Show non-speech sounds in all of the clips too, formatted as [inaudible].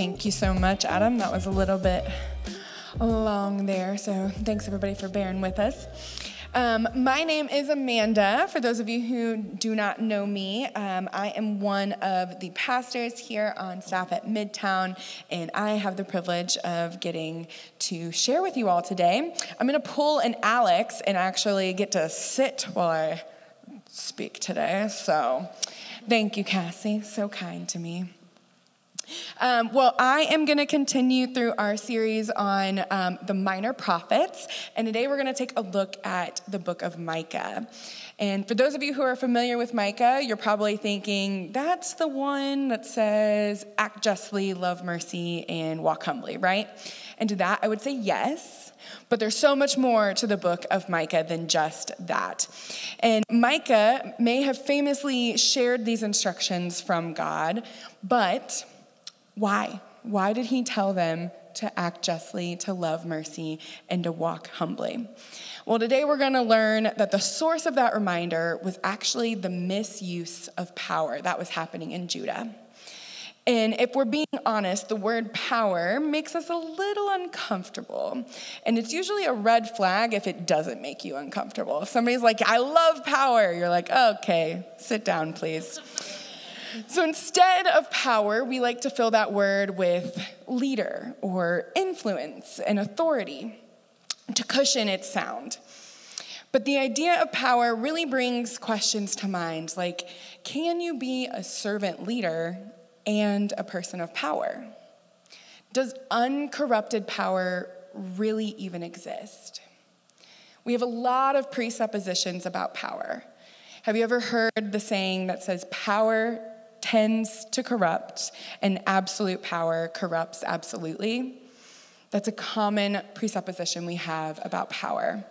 Thank you so much, Adam. That was a little bit long there, so thanks everybody for bearing with us. Um, my name is Amanda. For those of you who do not know me, um, I am one of the pastors here on staff at Midtown, and I have the privilege of getting to share with you all today. I'm going to pull an Alex and actually get to sit while I speak today. So, thank you, Cassie. So kind to me. Um, well, I am going to continue through our series on um, the minor prophets, and today we're going to take a look at the book of Micah. And for those of you who are familiar with Micah, you're probably thinking, that's the one that says, act justly, love mercy, and walk humbly, right? And to that, I would say yes. But there's so much more to the book of Micah than just that. And Micah may have famously shared these instructions from God, but why? Why did he tell them to act justly, to love mercy, and to walk humbly? Well, today we're going to learn that the source of that reminder was actually the misuse of power that was happening in Judah. And if we're being honest, the word power makes us a little uncomfortable. And it's usually a red flag if it doesn't make you uncomfortable. If somebody's like, I love power, you're like, okay, sit down, please. So instead of power, we like to fill that word with leader or influence and authority to cushion its sound. But the idea of power really brings questions to mind like, can you be a servant leader and a person of power? Does uncorrupted power really even exist? We have a lot of presuppositions about power. Have you ever heard the saying that says power tends to corrupt, and absolute power corrupts absolutely. That's a common presupposition we have about power.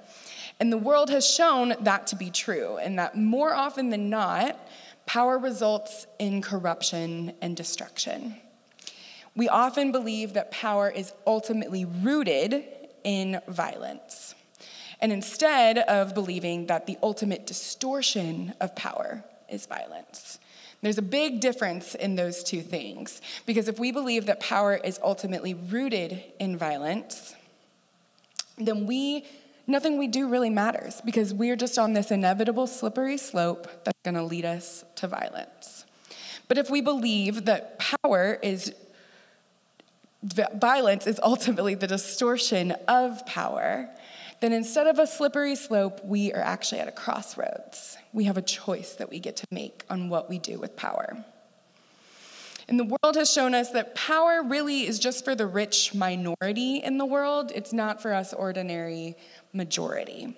And the world has shown that to be true, and that more often than not, power results in corruption and destruction. We often believe that power is ultimately rooted in violence. And instead of believing that the ultimate distortion of power is violence. There's a big difference in those two things because if we believe that power is ultimately rooted in violence, then we nothing we do really matters because we're just on this inevitable slippery slope that's going to lead us to violence. But if we believe that power is violence is ultimately the distortion of power, then instead of a slippery slope, we are actually at a crossroads. We have a choice that we get to make on what we do with power. And the world has shown us that power really is just for the rich minority in the world, it's not for us ordinary majority.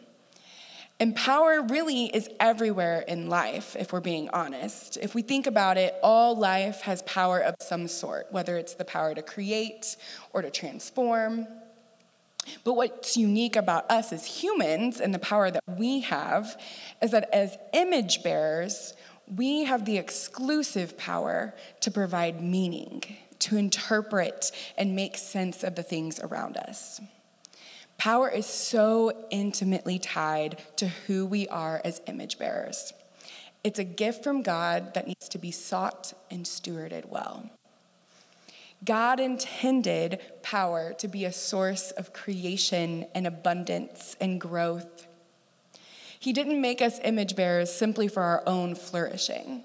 And power really is everywhere in life, if we're being honest. If we think about it, all life has power of some sort, whether it's the power to create or to transform but what's unique about us as humans and the power that we have is that as image bearers, we have the exclusive power to provide meaning, to interpret and make sense of the things around us. Power is so intimately tied to who we are as image bearers. It's a gift from God that needs to be sought and stewarded well. God intended power to be a source of creation and abundance and growth. He didn't make us image bearers simply for our own flourishing.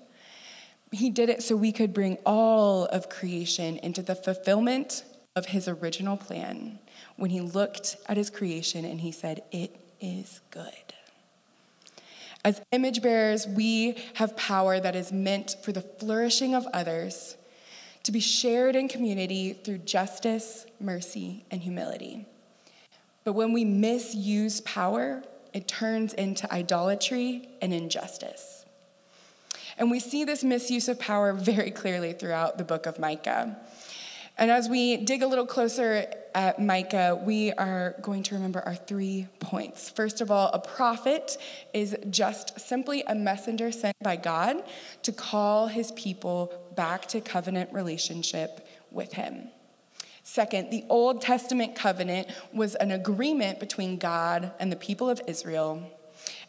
He did it so we could bring all of creation into the fulfillment of his original plan when he looked at his creation and he said, It is good. As image bearers, we have power that is meant for the flourishing of others to be shared in community through justice, mercy, and humility. But when we misuse power, it turns into idolatry and injustice. And we see this misuse of power very clearly throughout the book of Micah. And as we dig a little closer at Micah, we are going to remember our three points. First of all, a prophet is just simply a messenger sent by God to call his people back to covenant relationship with him. Second, the Old Testament covenant was an agreement between God and the people of Israel.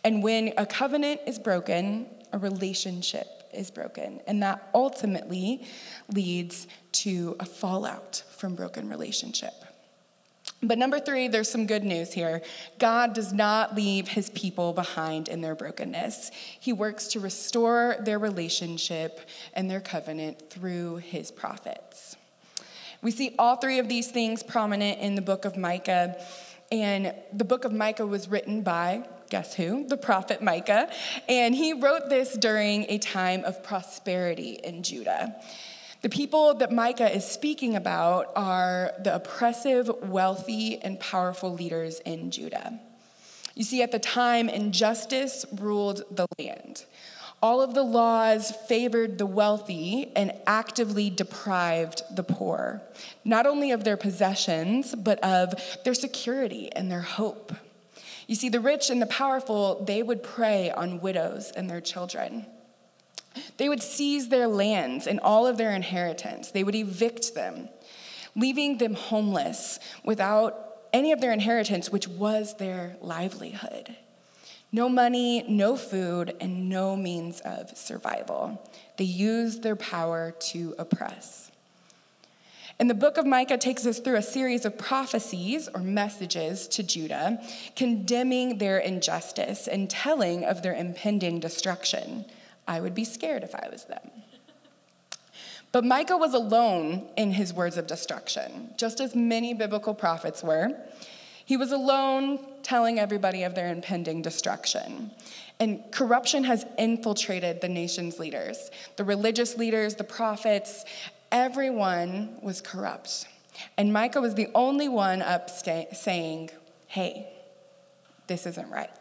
And when a covenant is broken, a relationship is broken. And that ultimately leads to a fallout from broken relationship. But number three, there's some good news here. God does not leave his people behind in their brokenness. He works to restore their relationship and their covenant through his prophets. We see all three of these things prominent in the book of Micah. And the book of Micah was written by, guess who? The prophet Micah. And he wrote this during a time of prosperity in Judah. The people that Micah is speaking about are the oppressive, wealthy, and powerful leaders in Judah. You see, at the time, injustice ruled the land. All of the laws favored the wealthy and actively deprived the poor, not only of their possessions, but of their security and their hope. You see, the rich and the powerful, they would prey on widows and their children. They would seize their lands and all of their inheritance. They would evict them, leaving them homeless without any of their inheritance, which was their livelihood. No money, no food, and no means of survival. They used their power to oppress. And the book of Micah takes us through a series of prophecies or messages to Judah, condemning their injustice and telling of their impending destruction. I would be scared if I was them. But Micah was alone in his words of destruction, just as many biblical prophets were. He was alone telling everybody of their impending destruction. And corruption has infiltrated the nation's leaders. The religious leaders, the prophets, everyone was corrupt. And Micah was the only one up saying, hey, this isn't right.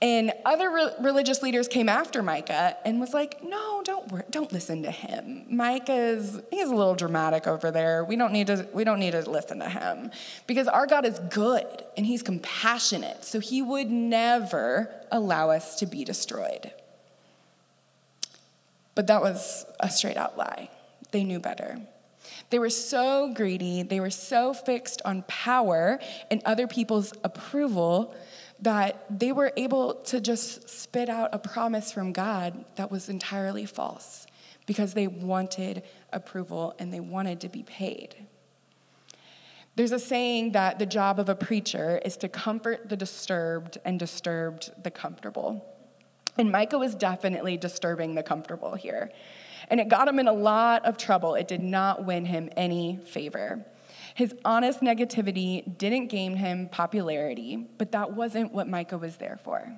And other re- religious leaders came after Micah and was like, "No, don't don't listen to him. Micah's he's a little dramatic over there. We don't need to we don't need to listen to him because our God is good and he's compassionate. So he would never allow us to be destroyed." But that was a straight out lie. They knew better. They were so greedy, they were so fixed on power and other people's approval that they were able to just spit out a promise from God that was entirely false because they wanted approval and they wanted to be paid. There's a saying that the job of a preacher is to comfort the disturbed and disturbed the comfortable. And Micah was definitely disturbing the comfortable here. And it got him in a lot of trouble. It did not win him any favor. His honest negativity didn't gain him popularity, but that wasn't what Micah was there for.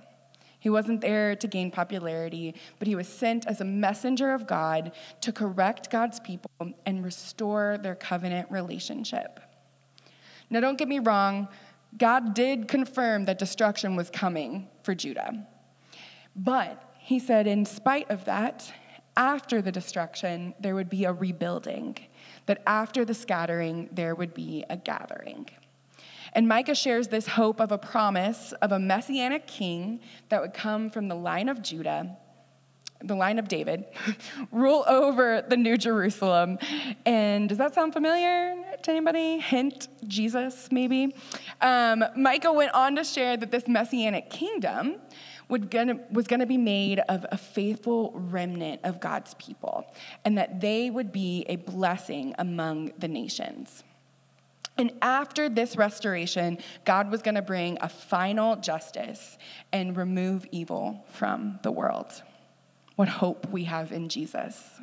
He wasn't there to gain popularity, but he was sent as a messenger of God to correct God's people and restore their covenant relationship. Now, don't get me wrong, God did confirm that destruction was coming for Judah. But he said, in spite of that, after the destruction, there would be a rebuilding that after the scattering, there would be a gathering. And Micah shares this hope of a promise of a messianic king that would come from the line of Judah, the line of David, [laughs] rule over the New Jerusalem. And does that sound familiar to anybody? Hint, Jesus, maybe? Um, Micah went on to share that this messianic kingdom gonna, was going to be made of a faithful remnant of God's people, and that they would be a blessing among the nations. And after this restoration, God was going to bring a final justice and remove evil from the world. What hope we have in Jesus.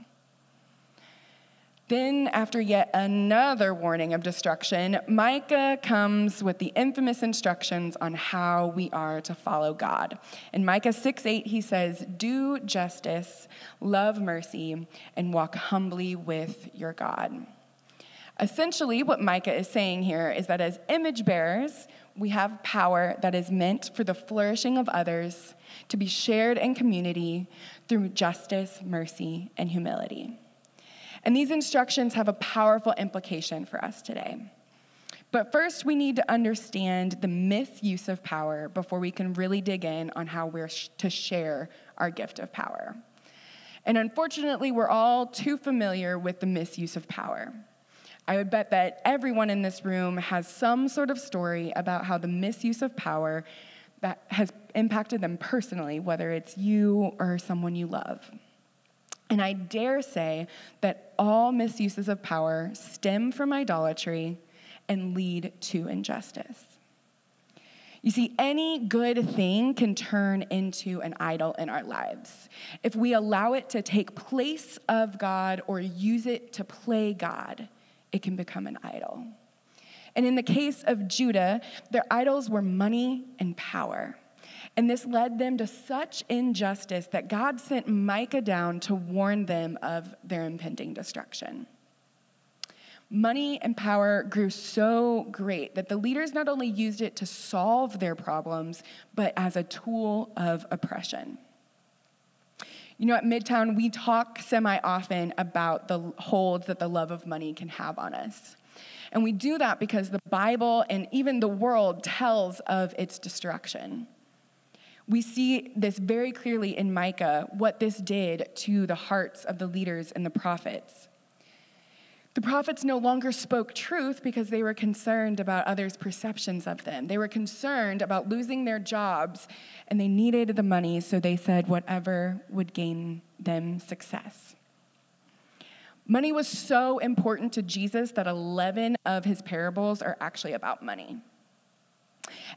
Then, after yet another warning of destruction, Micah comes with the infamous instructions on how we are to follow God. In Micah 6 8, he says, Do justice, love mercy, and walk humbly with your God. Essentially, what Micah is saying here is that as image bearers, we have power that is meant for the flourishing of others to be shared in community through justice, mercy, and humility. And these instructions have a powerful implication for us today. But first, we need to understand the misuse of power before we can really dig in on how we're sh- to share our gift of power. And unfortunately, we're all too familiar with the misuse of power. I would bet that everyone in this room has some sort of story about how the misuse of power that has impacted them personally, whether it's you or someone you love. And I dare say that all misuses of power stem from idolatry and lead to injustice. You see, any good thing can turn into an idol in our lives. If we allow it to take place of God or use it to play God, it can become an idol. And in the case of Judah, their idols were money and power. And this led them to such injustice that God sent Micah down to warn them of their impending destruction. Money and power grew so great that the leaders not only used it to solve their problems, but as a tool of oppression. You know, at Midtown, we talk semi often about the holds that the love of money can have on us. And we do that because the Bible and even the world tells of its destruction. We see this very clearly in Micah, what this did to the hearts of the leaders and the prophets. The prophets no longer spoke truth because they were concerned about others' perceptions of them. They were concerned about losing their jobs and they needed the money, so they said whatever would gain them success. Money was so important to Jesus that 11 of his parables are actually about money.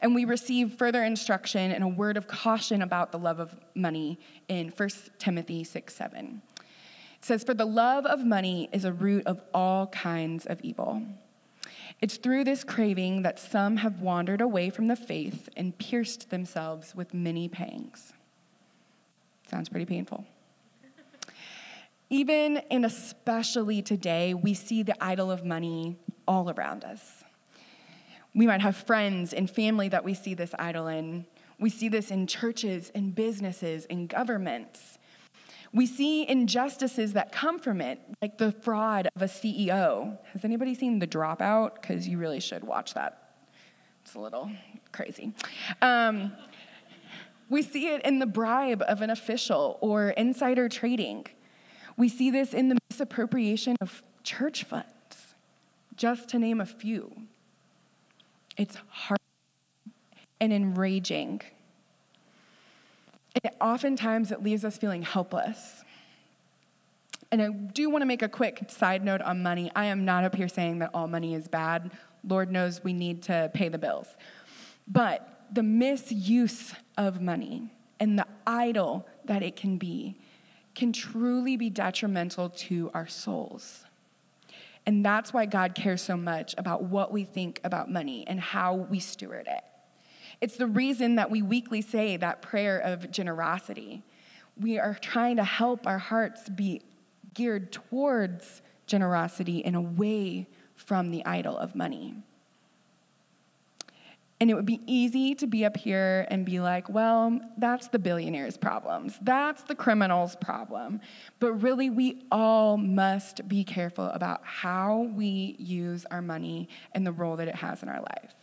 And we receive further instruction and a word of caution about the love of money in 1 Timothy 6 7. It says, For the love of money is a root of all kinds of evil. It's through this craving that some have wandered away from the faith and pierced themselves with many pangs. Sounds pretty painful. Even and especially today, we see the idol of money all around us. We might have friends and family that we see this idol in. We see this in churches, and businesses, and governments. We see injustices that come from it, like the fraud of a CEO. Has anybody seen The Dropout? Because you really should watch that. It's a little crazy. Um, we see it in the bribe of an official or insider trading. We see this in the misappropriation of church funds, just to name a few. It's hard and enraging. And oftentimes it leaves us feeling helpless. And I do want to make a quick side note on money. I am not up here saying that all money is bad. Lord knows we need to pay the bills. But the misuse of money and the idol that it can be can truly be detrimental to our souls. And that's why God cares so much about what we think about money and how we steward it. It's the reason that we weekly say that prayer of generosity. We are trying to help our hearts be geared towards generosity and away from the idol of money. And it would be easy to be up here and be like, well, that's the billionaire's problems. That's the criminal's problem. But really, we all must be careful about how we use our money and the role that it has in our life.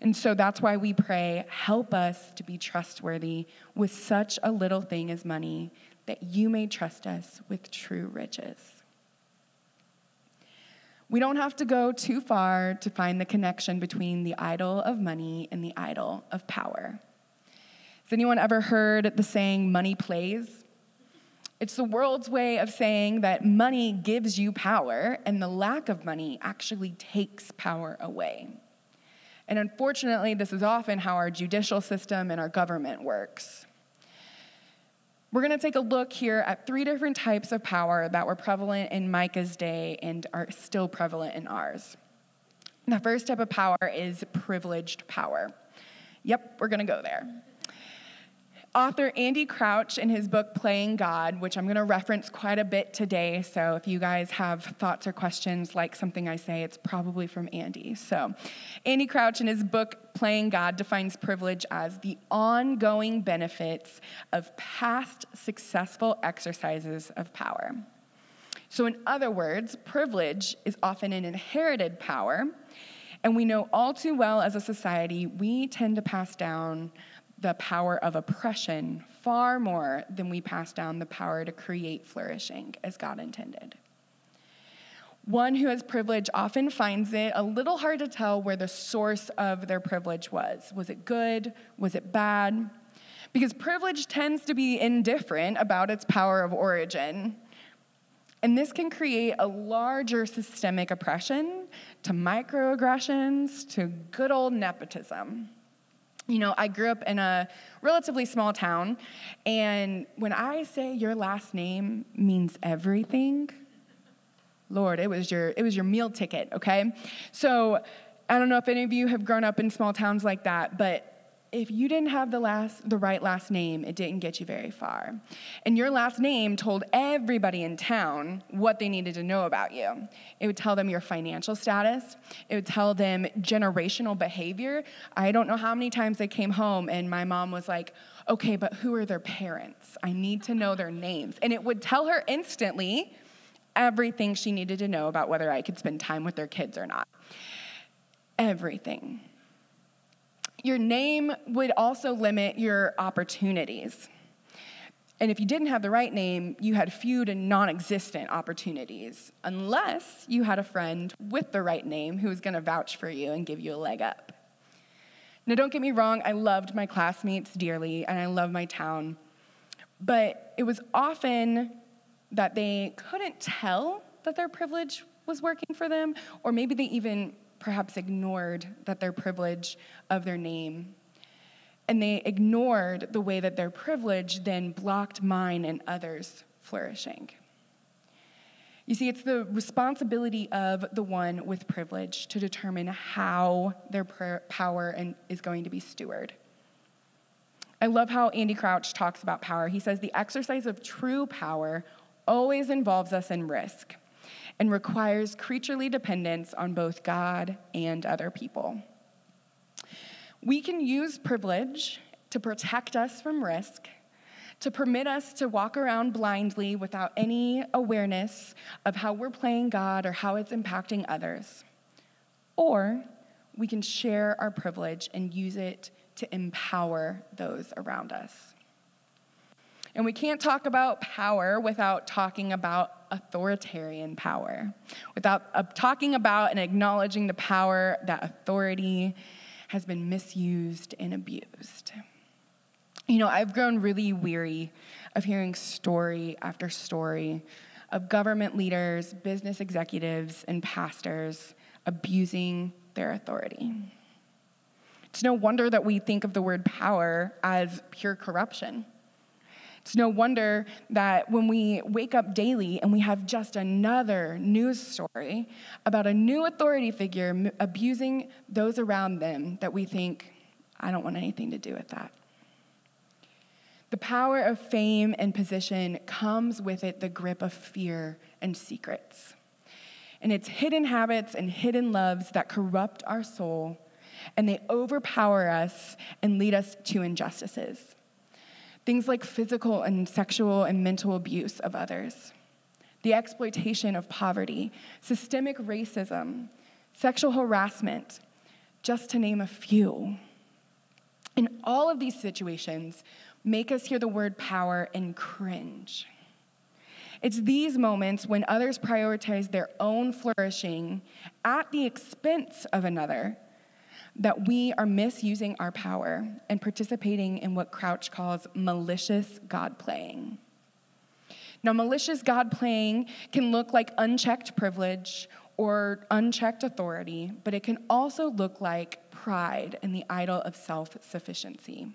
And so that's why we pray, help us to be trustworthy with such a little thing as money, that you may trust us with true riches. We don't have to go too far to find the connection between the idol of money and the idol of power. Has anyone ever heard the saying, money plays? It's the world's way of saying that money gives you power and the lack of money actually takes power away. And unfortunately, this is often how our judicial system and our government works. We're going to take a look here at three different types of power that were prevalent in Micah's day and are still prevalent in ours. The first type of power is privileged power. Yep, we're going to go there. Author Andy Crouch, in his book Playing God, which I'm going to reference quite a bit today, so if you guys have thoughts or questions like something I say, it's probably from Andy. So, Andy Crouch, in his book Playing God, defines privilege as the ongoing benefits of past successful exercises of power. So, in other words, privilege is often an inherited power, and we know all too well as a society, we tend to pass down the power of oppression far more than we pass down the power to create flourishing as God intended. One who has privilege often finds it a little hard to tell where the source of their privilege was. Was it good? Was it bad? Because privilege tends to be indifferent about its power of origin. And this can create a larger systemic oppression to microaggressions to good old nepotism. You know, I grew up in a relatively small town, and when I say your last name means everything, Lord, it was your it was your meal ticket, okay? So I don't know if any of you have grown up in small towns like that, but if you didn't have the last the right last name, it didn't get you very far. And your last name told everybody in town what they needed to know about you. It would tell them your financial status, it would tell them generational behavior. I don't know how many times they came home and my mom was like, "Okay, but who are their parents? I need to know their names." And it would tell her instantly everything she needed to know about whether I could spend time with their kids or not. Everything. Your name would also limit your opportunities. And if you didn't have the right name, you had few to non existent opportunities, unless you had a friend with the right name who was to vouch for you and give you a leg up. Now, don't get me wrong, I loved my classmates dearly and I love my town, but it was often that they couldn't tell that their privilege was working for them, or maybe they even perhaps ignored that their privilege of their name. And they ignored the way that their privilege then blocked mine and others' flourishing. You see, it's the responsibility of the one with privilege to determine how their power and is going to be stewarded. I love how Andy Crouch talks about power. He says the exercise of true power always involves us in risk and requires creaturely dependence on both God and other people. We can use privilege to protect us from risk, to permit us to walk around blindly without any awareness of how we're playing God or how it's impacting others. Or we can share our privilege and use it to empower those around us. And we can't talk about power without talking about authoritarian power, without uh, talking about and acknowledging the power that authority has been misused and abused. You know, I've grown really weary of hearing story after story of government leaders, business executives, and pastors abusing their authority. It's no wonder that we think of the word power as pure corruption. It's no wonder that when we wake up daily and we have just another news story about a new authority figure abusing those around them, that we think, I don't want anything to do with that. The power of fame and position comes with it the grip of fear and secrets. And it's hidden habits and hidden loves that corrupt our soul, and they overpower us and lead us to injustices. Things like physical and sexual and mental abuse of others, the exploitation of poverty, systemic racism, sexual harassment, just to name a few. In all of these situations, make us hear the word power and cringe. It's these moments when others prioritize their own flourishing at the expense of another that we are misusing our power and participating in what Crouch calls malicious God playing. Now, malicious God playing can look like unchecked privilege or unchecked authority, but it can also look like pride and the idol of self sufficiency.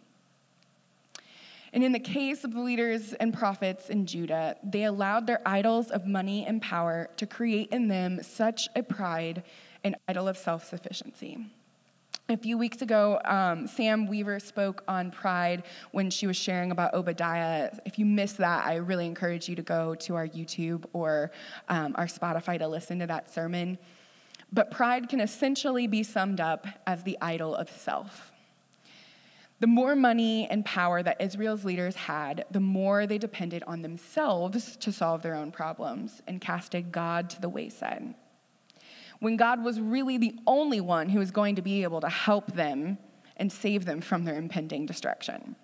And in the case of the leaders and prophets in Judah, they allowed their idols of money and power to create in them such a pride and idol of self sufficiency. A few weeks ago, um, Sam Weaver spoke on pride when she was sharing about Obadiah. If you missed that, I really encourage you to go to our YouTube or um, our Spotify to listen to that sermon. But pride can essentially be summed up as the idol of self. The more money and power that Israel's leaders had, the more they depended on themselves to solve their own problems and casted God to the wayside when God was really the only one who was going to be able to help them and save them from their impending destruction.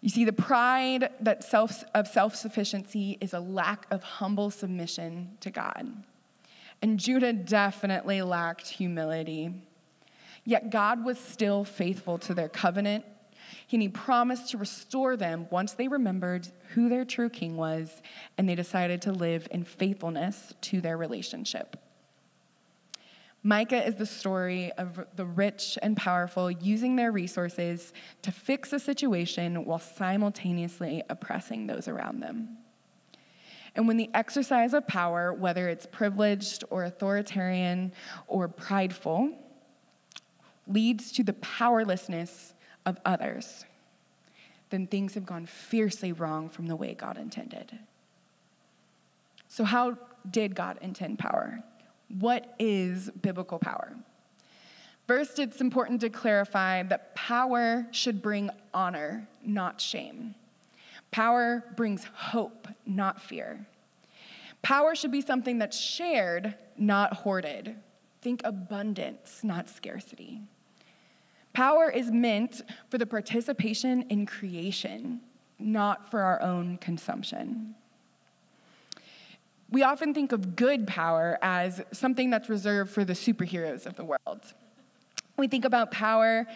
You see, the pride that self, of self sufficiency is a lack of humble submission to God. And Judah definitely lacked humility. Yet God was still faithful to their covenant, And he promised to restore them once they remembered who their true king was and they decided to live in faithfulness to their relationship. Micah is the story of the rich and powerful using their resources to fix a situation while simultaneously oppressing those around them. And when the exercise of power, whether it's privileged or authoritarian or prideful, leads to the powerlessness of others, then things have gone fiercely wrong from the way God intended. So, how did God intend power? What is biblical power? First, it's important to clarify that power should bring honor, not shame. Power brings hope, not fear. Power should be something that's shared, not hoarded. Think abundance, not scarcity. Power is meant for the participation in creation, not for our own consumption. We often think of good power as something that's reserved for the superheroes of the world. We think about power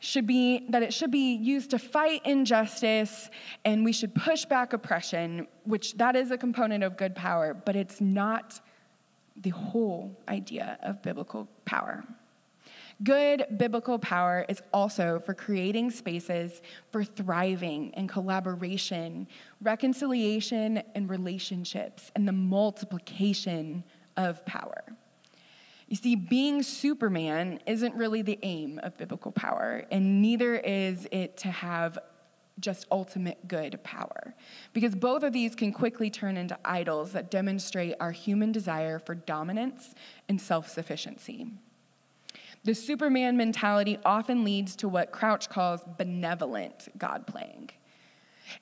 should be that it should be used to fight injustice and we should push back oppression, which that is a component of good power, but it's not the whole idea of biblical power. Good biblical power is also for creating spaces for thriving and collaboration, reconciliation and relationships, and the multiplication of power. You see, being Superman isn't really the aim of biblical power, and neither is it to have just ultimate good power. Because both of these can quickly turn into idols that demonstrate our human desire for dominance and self sufficiency. The Superman mentality often leads to what Crouch calls benevolent God playing.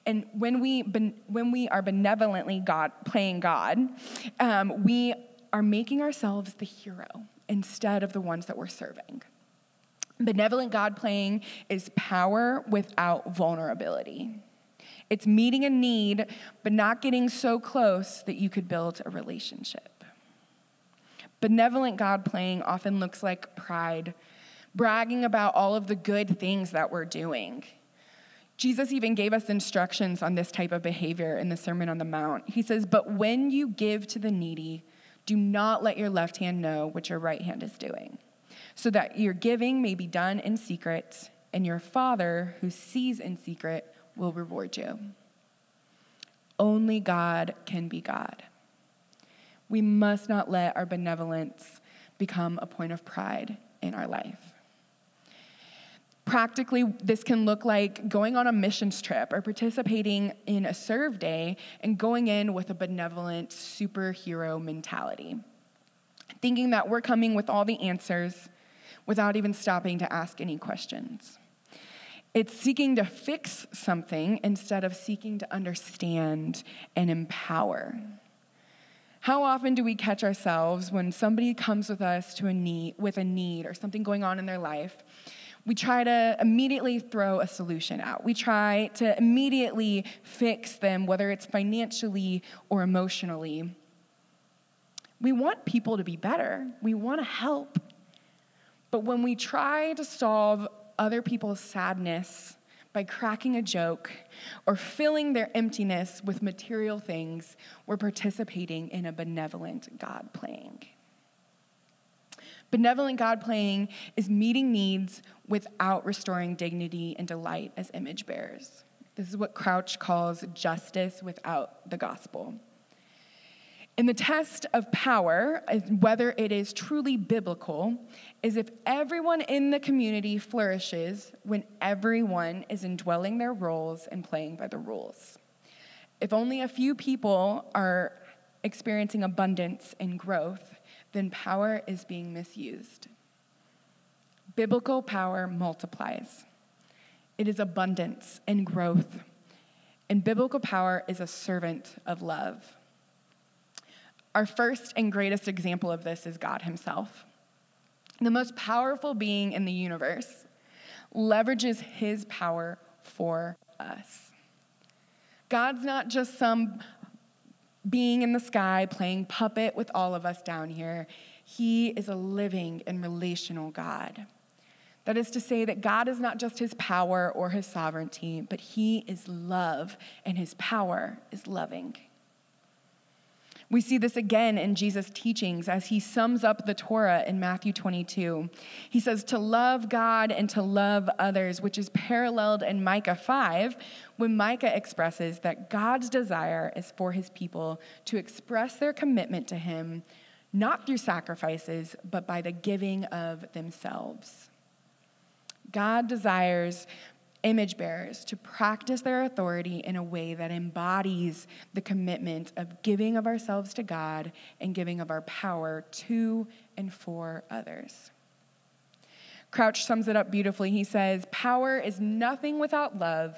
And when we, when we are benevolently God, playing God, um, we are making ourselves the hero instead of the ones that we're serving. Benevolent God playing is power without vulnerability. It's meeting a need, but not getting so close that you could build a relationship. Benevolent God playing often looks like pride, bragging about all of the good things that we're doing. Jesus even gave us instructions on this type of behavior in the Sermon on the Mount. He says, But when you give to the needy, do not let your left hand know what your right hand is doing, so that your giving may be done in secret, and your Father who sees in secret will reward you. Only God can be God. We must not let our benevolence become a point of pride in our life. Practically, this can look like going on a missions trip or participating in a serve day and going in with a benevolent superhero mentality, thinking that we're coming with all the answers without even stopping to ask any questions. It's seeking to fix something instead of seeking to understand and empower. How often do we catch ourselves when somebody comes with us to a need, with a need or something going on in their life? We try to immediately throw a solution out. We try to immediately fix them, whether it's financially or emotionally. We want people to be better, we want to help. But when we try to solve other people's sadness, by cracking a joke or filling their emptiness with material things, we're participating in a benevolent God playing. Benevolent God playing is meeting needs without restoring dignity and delight as image bearers. This is what Crouch calls justice without the gospel. And the test of power, whether it is truly biblical, is if everyone in the community flourishes when everyone is indwelling their roles and playing by the rules. If only a few people are experiencing abundance and growth, then power is being misused. Biblical power multiplies, it is abundance and growth. And biblical power is a servant of love. Our first and greatest example of this is God Himself. The most powerful being in the universe leverages His power for us. God's not just some being in the sky playing puppet with all of us down here. He is a living and relational God. That is to say, that God is not just his power or his sovereignty, but he is love, and his power is loving. We see this again in Jesus' teachings as he sums up the Torah in Matthew 22. He says to love God and to love others, which is paralleled in Micah 5, when Micah expresses that God's desire is for his people to express their commitment to him, not through sacrifices, but by the giving of themselves. God desires image bearers to practice their authority in a way that embodies the commitment of giving of ourselves to God and giving of our power to and for others. Crouch sums it up beautifully. He says, Power is nothing without love,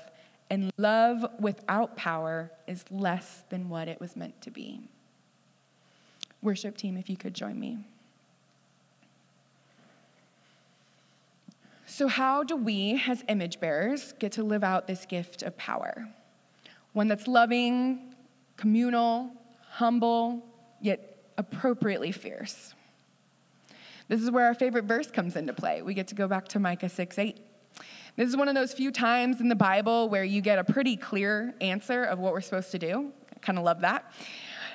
and love without power is less than what it was meant to be. Worship team, if you could join me. So, how do we, as image bearers, get to live out this gift of power? One that's loving, communal, humble, yet appropriately fierce. This is where our favorite verse comes into play. We get to go back to Micah 6 8. This is one of those few times in the Bible where you get a pretty clear answer of what we're supposed to do. I kind of love that.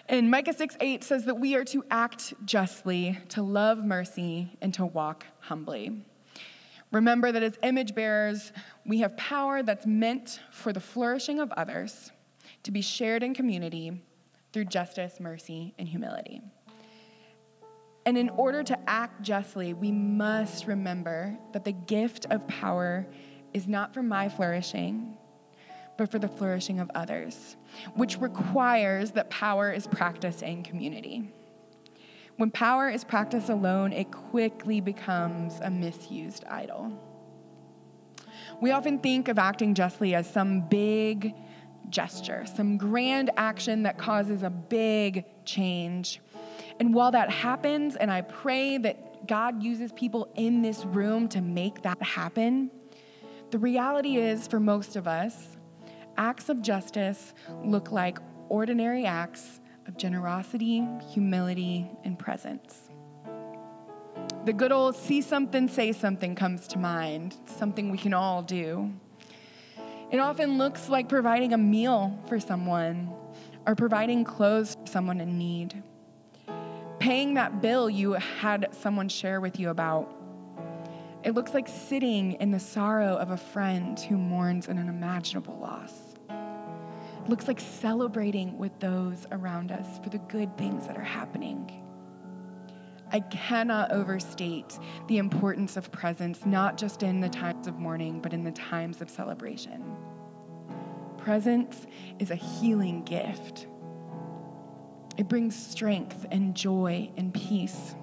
And Micah 6 8 says that we are to act justly, to love mercy, and to walk humbly. Remember that as image bearers, we have power that's meant for the flourishing of others to be shared in community through justice, mercy, and humility. And in order to act justly, we must remember that the gift of power is not for my flourishing, but for the flourishing of others, which requires that power is practiced in community. When power is practiced alone, it quickly becomes a misused idol. We often think of acting justly as some big gesture, some grand action that causes a big change. And while that happens, and I pray that God uses people in this room to make that happen, the reality is for most of us, acts of justice look like ordinary acts of generosity, humility, and presence. The good old see something, say something comes to mind, something we can all do. It often looks like providing a meal for someone or providing clothes for someone in need, paying that bill you had someone share with you about. It looks like sitting in the sorrow of a friend who mourns an unimaginable loss looks like celebrating with those around us for the good things that are happening. I cannot overstate the importance of presence, not just in the times of mourning, but in the times of celebration. Presence is a healing gift. It brings strength and joy and peace.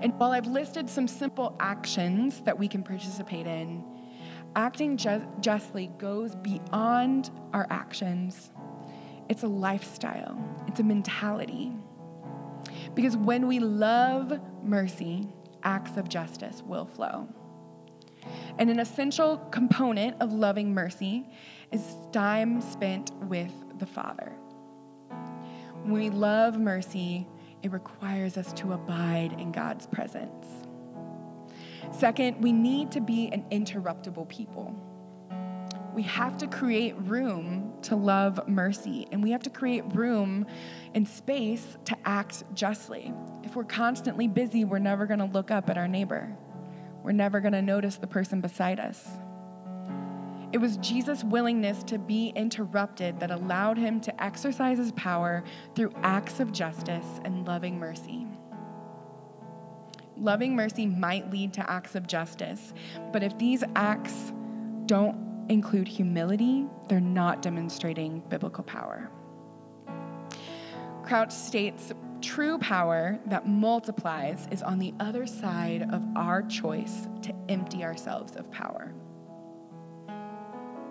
And while I've listed some simple actions that we can participate in, acting ju- justly goes beyond our actions. It's a lifestyle, it's a mentality. Because when we love mercy, acts of justice will flow. And an essential component of loving mercy is time spent with the Father. When we love mercy, it requires us to abide in God's presence. Second, we need to be an interruptible people. We have to create room to love mercy, and we have to create room and space to act justly. If we're constantly busy, we're never going to look up at our neighbor. We're never going to notice the person beside us. It was Jesus' willingness to be interrupted that allowed him to exercise his power through acts of justice and loving mercy. Loving mercy might lead to acts of justice, but if these acts don't include humility, they're not demonstrating biblical power. Crouch states true power that multiplies is on the other side of our choice to empty ourselves of power.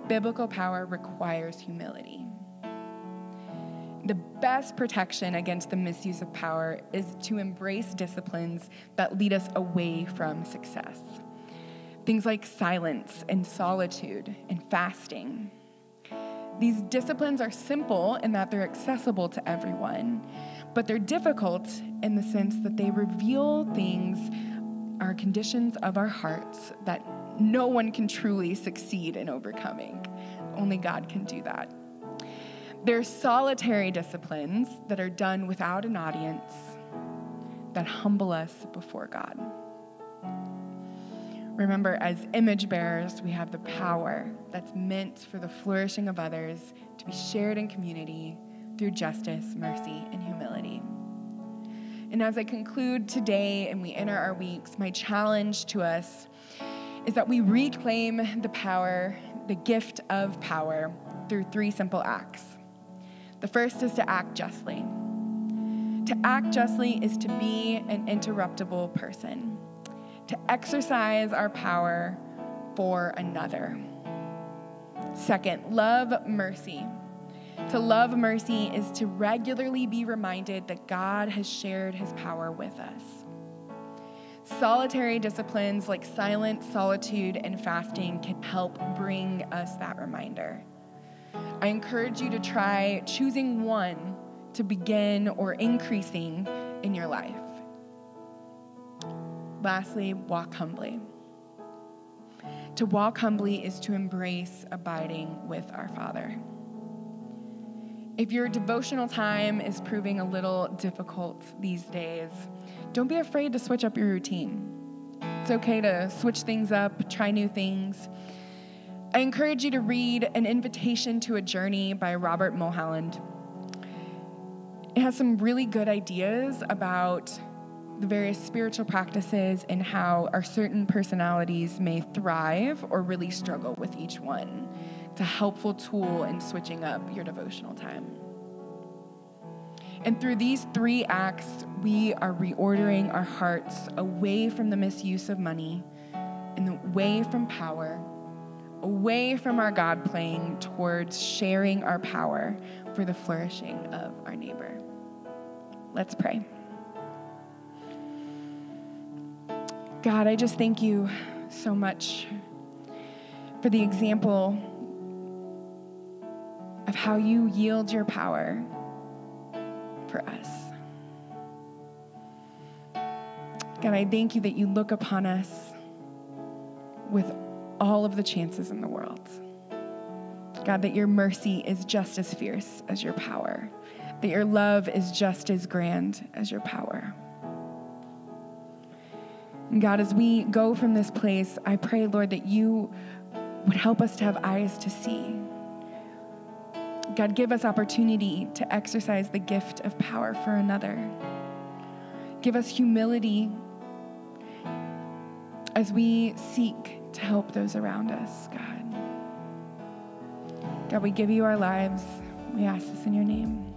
Biblical power requires humility the best protection against the misuse of power is to embrace disciplines that lead us away from success. Things like silence and solitude and fasting. These disciplines are simple in that they're accessible to everyone, but they're difficult in the sense that they reveal things our conditions of our hearts that no one can truly succeed in overcoming. Only God can do that. There's solitary disciplines that are done without an audience that humble us before God. Remember, as image bearers, we have the power that's meant for the flourishing of others to be shared in community through justice, mercy, and humility. And as I conclude today and we enter our weeks, my challenge to us is that we reclaim the power, the gift of power, through three simple acts. The first is to act justly. To act justly is to be an interruptible person, to exercise our power for another. Second, love mercy. To love mercy is to regularly be reminded that God has shared his power with us. Solitary disciplines like silent solitude and fasting can help bring us that reminder. I encourage you to try choosing one to begin or increasing in your life. Lastly, walk humbly. To walk humbly is to embrace abiding with our Father. If your devotional time is proving a little difficult these days, don't be afraid to switch up your routine. It's okay to switch things up, try new things. I encourage you to read An Invitation to a Journey by Robert Mulholland. It has some really good ideas about the various spiritual practices and how our certain personalities may thrive or really struggle with each one. It's a helpful tool in switching up your devotional time. And through these three acts, we are reordering our hearts away from the misuse of money and away from power, away from our God playing towards sharing our power for the flourishing of our neighbor. Let's pray. God, I just thank you so much for the example of how you yield your power for us. God, I thank you that you look upon us with all of the chances in the world. God, that your mercy is just as fierce as your power, that your love is just as grand as your power. And God, as we go from this place, I pray, Lord, that you would help us to have eyes to see God, give us opportunity to exercise the gift of power for another. Give us humility as we seek to help those around us, God. God, we give you our lives. We ask this in your name.